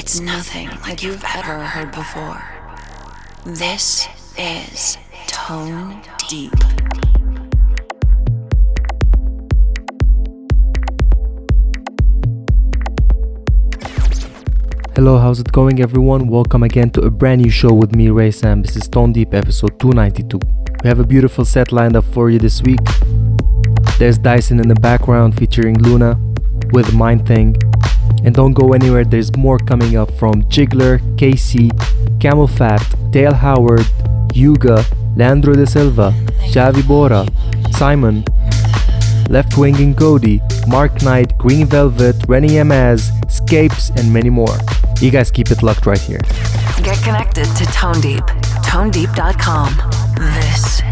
It's nothing like you've ever heard before. This is Tone Deep. Hello, how's it going, everyone? Welcome again to a brand new show with me, Ray Sam. This is Tone Deep episode 292. We have a beautiful set lined up for you this week. There's Dyson in the background featuring Luna with Mind Thing. And don't go anywhere, there's more coming up from Jiggler, KC, Fat, Dale Howard, Yuga, Leandro Da Silva, Xavi Bora, Simon, Left Wing and Kody, Mark Knight, Green Velvet, Rennie Amaz, Scapes, and many more. You guys keep it locked right here. Get connected to Tone Deep. ToneDeep.com. This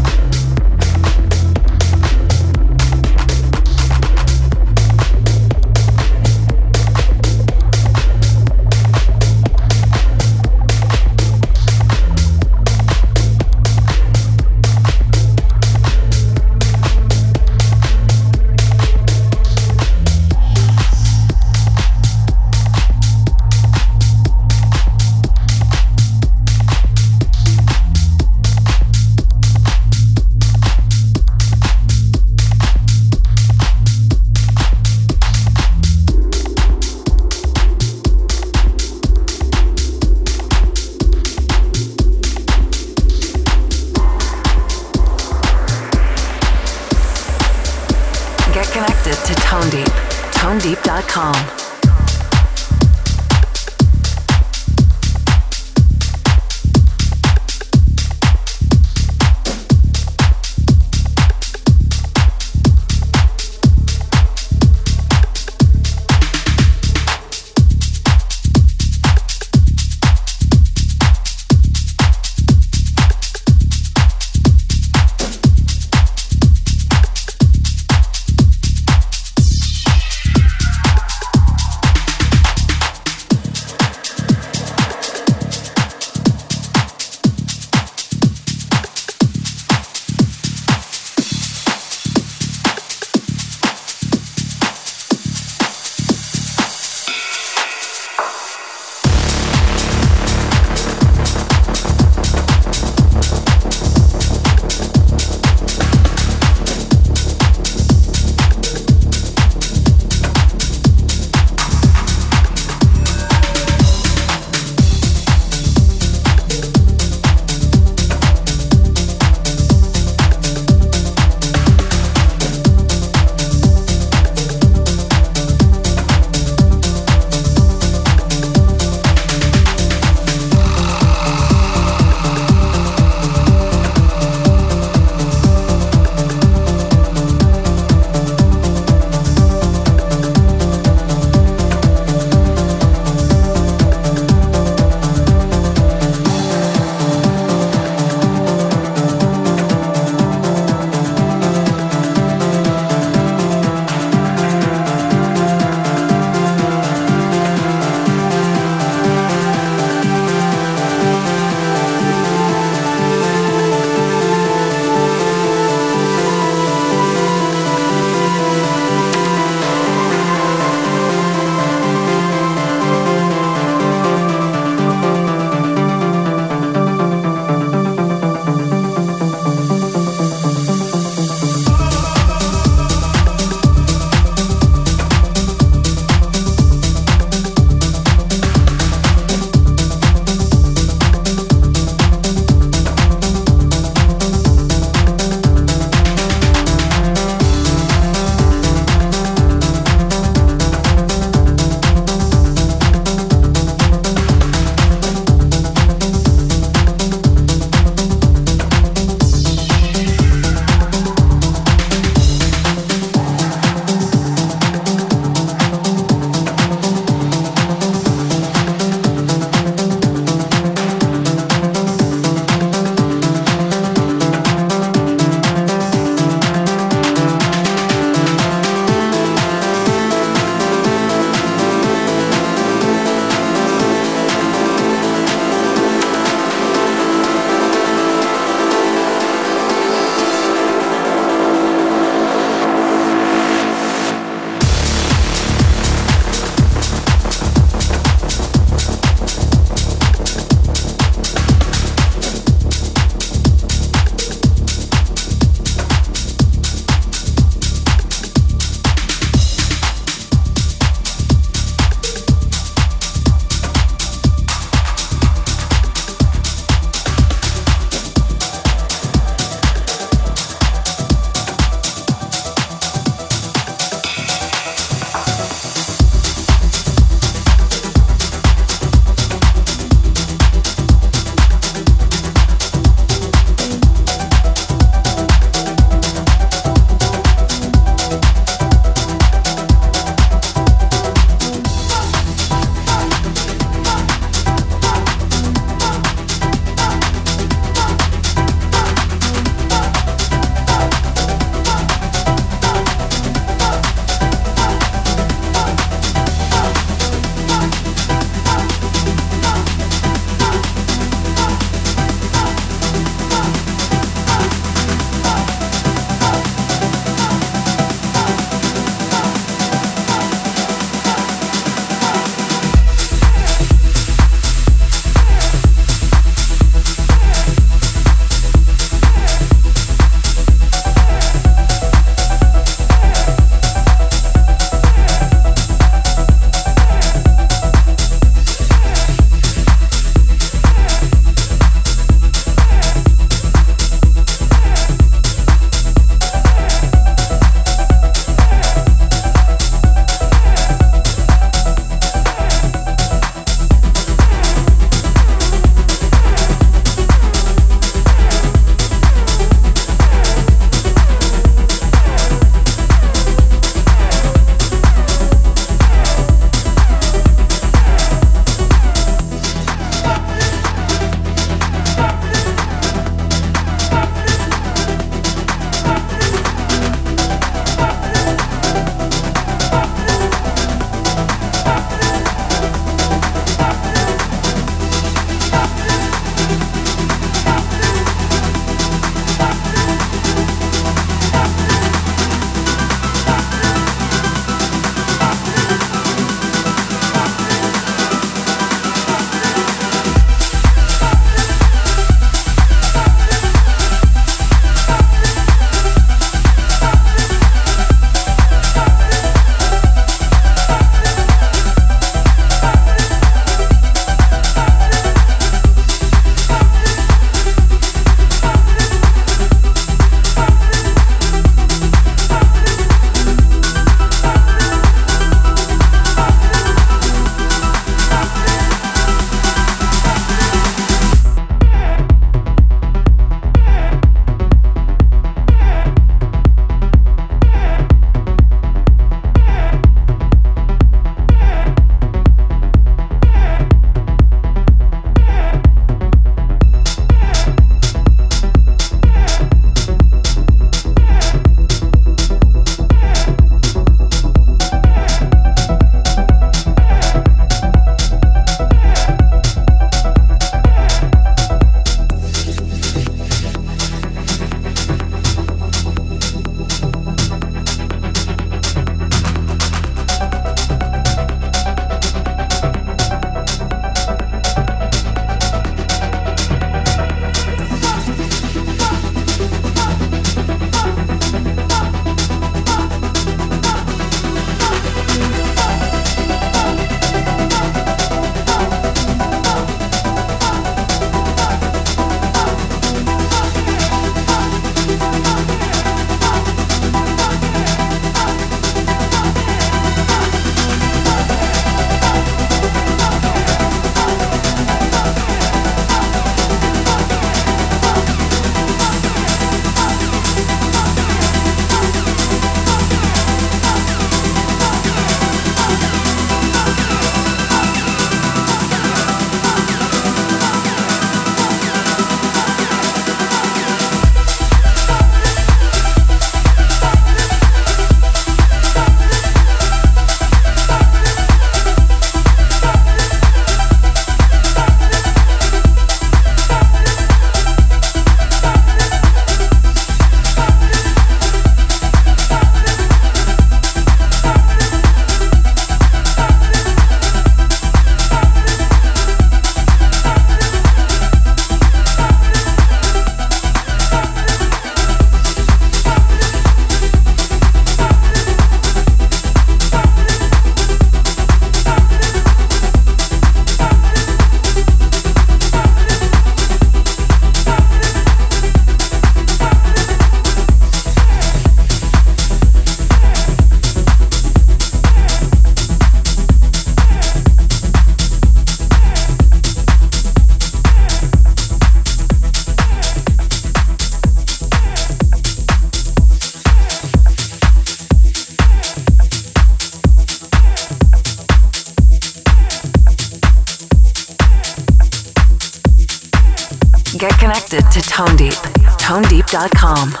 Music.com.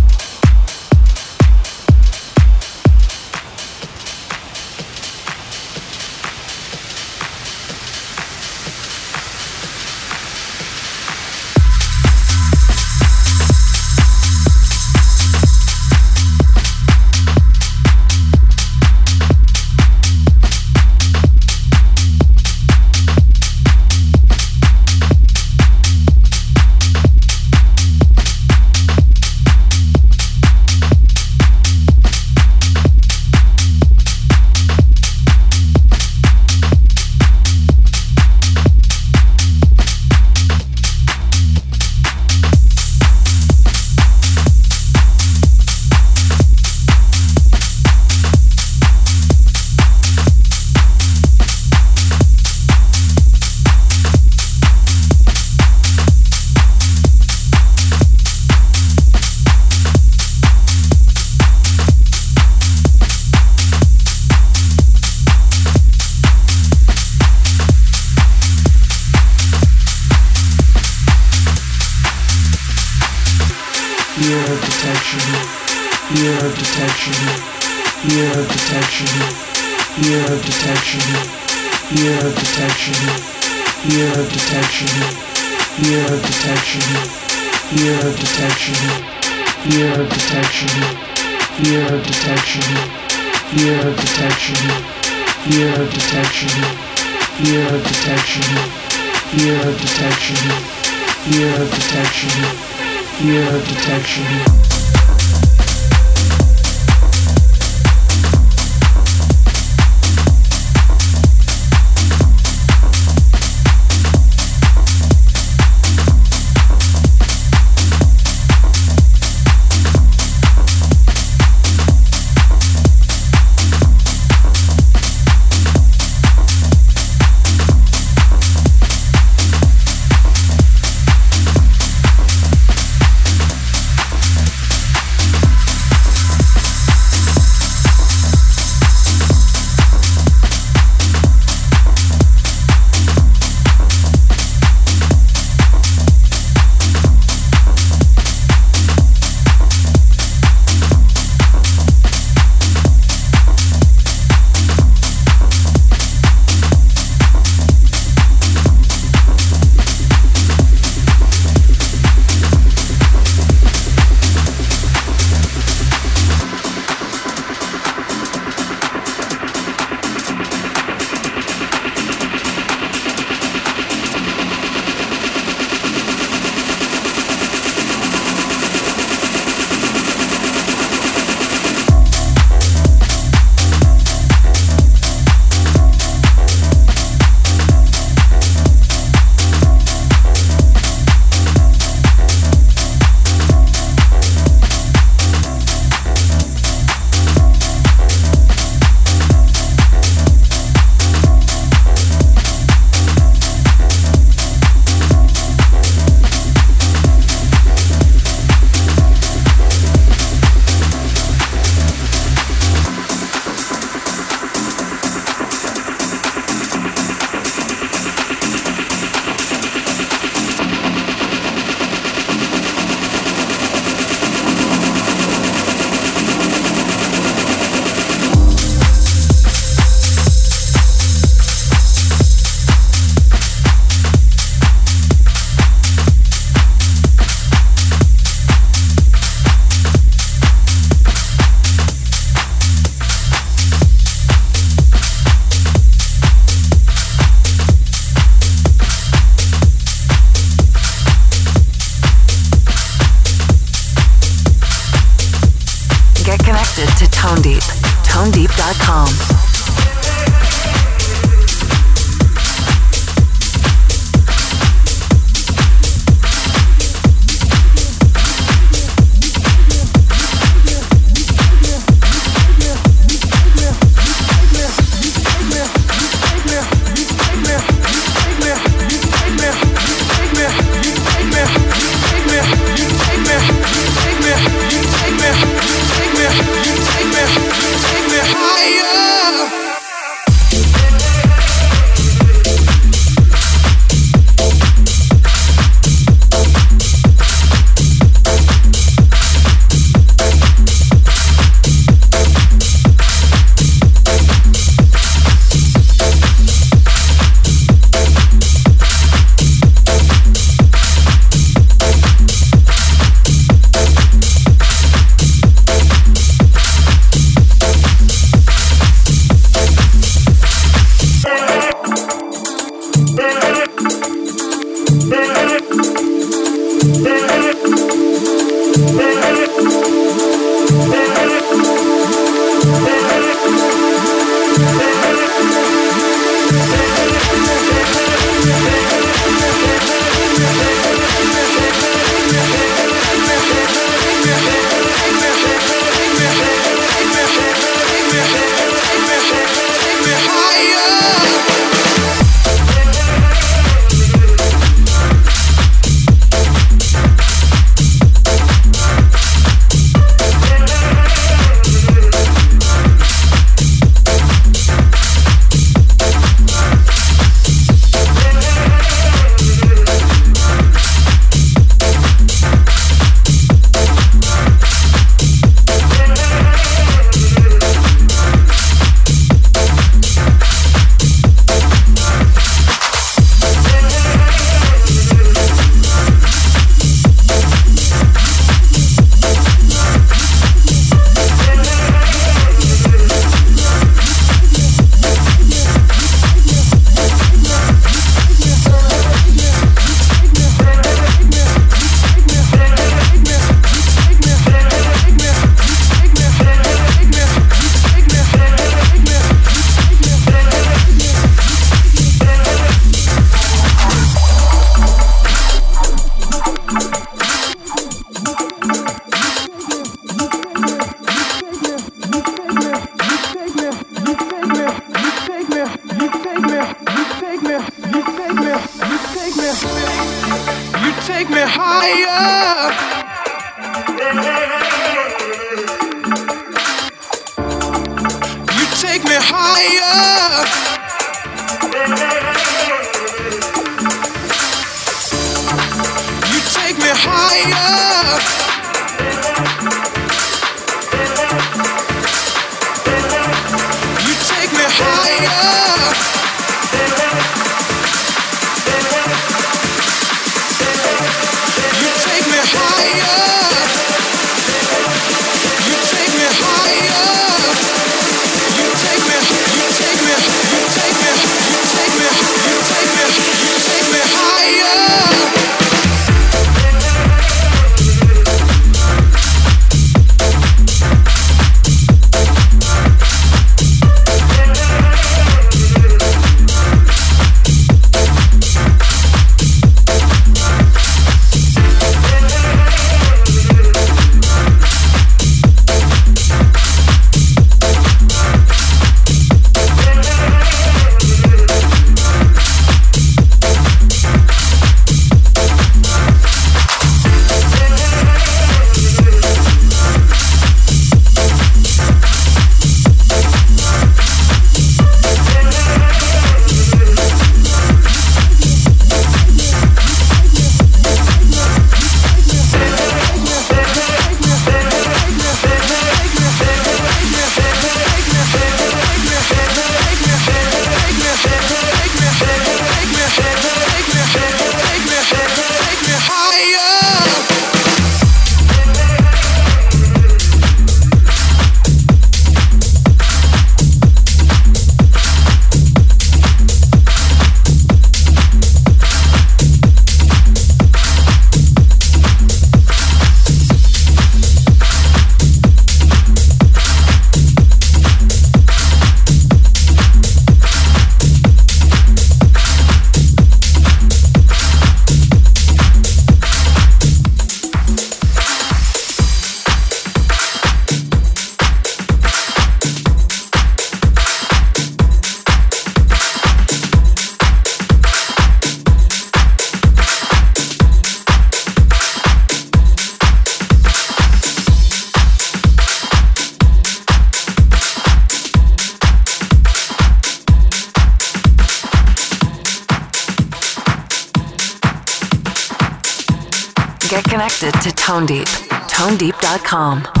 Tone Deep. ToneDeep.com.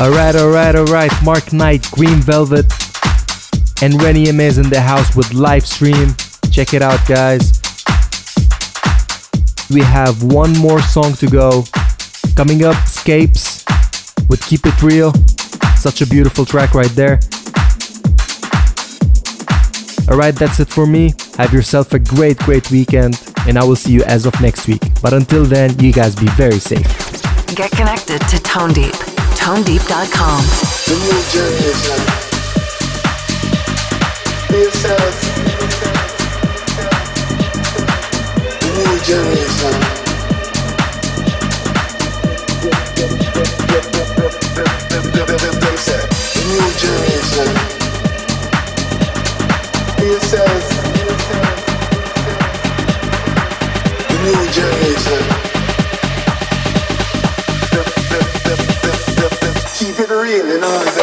Alright, alright, alright. Mark Knight, Green Velvet, and Rennie is in the house with live stream. Check it out, guys. We have one more song to go. Coming up, Scapes with Keep It Real. Such a beautiful track right there. Alright, that's it for me. Have yourself a great, great weekend, and I will see you as of next week. But until then, you guys be very safe. Get connected to Tone Deep. ToneDeep.com. The new generation. Be yourself. The new The new. It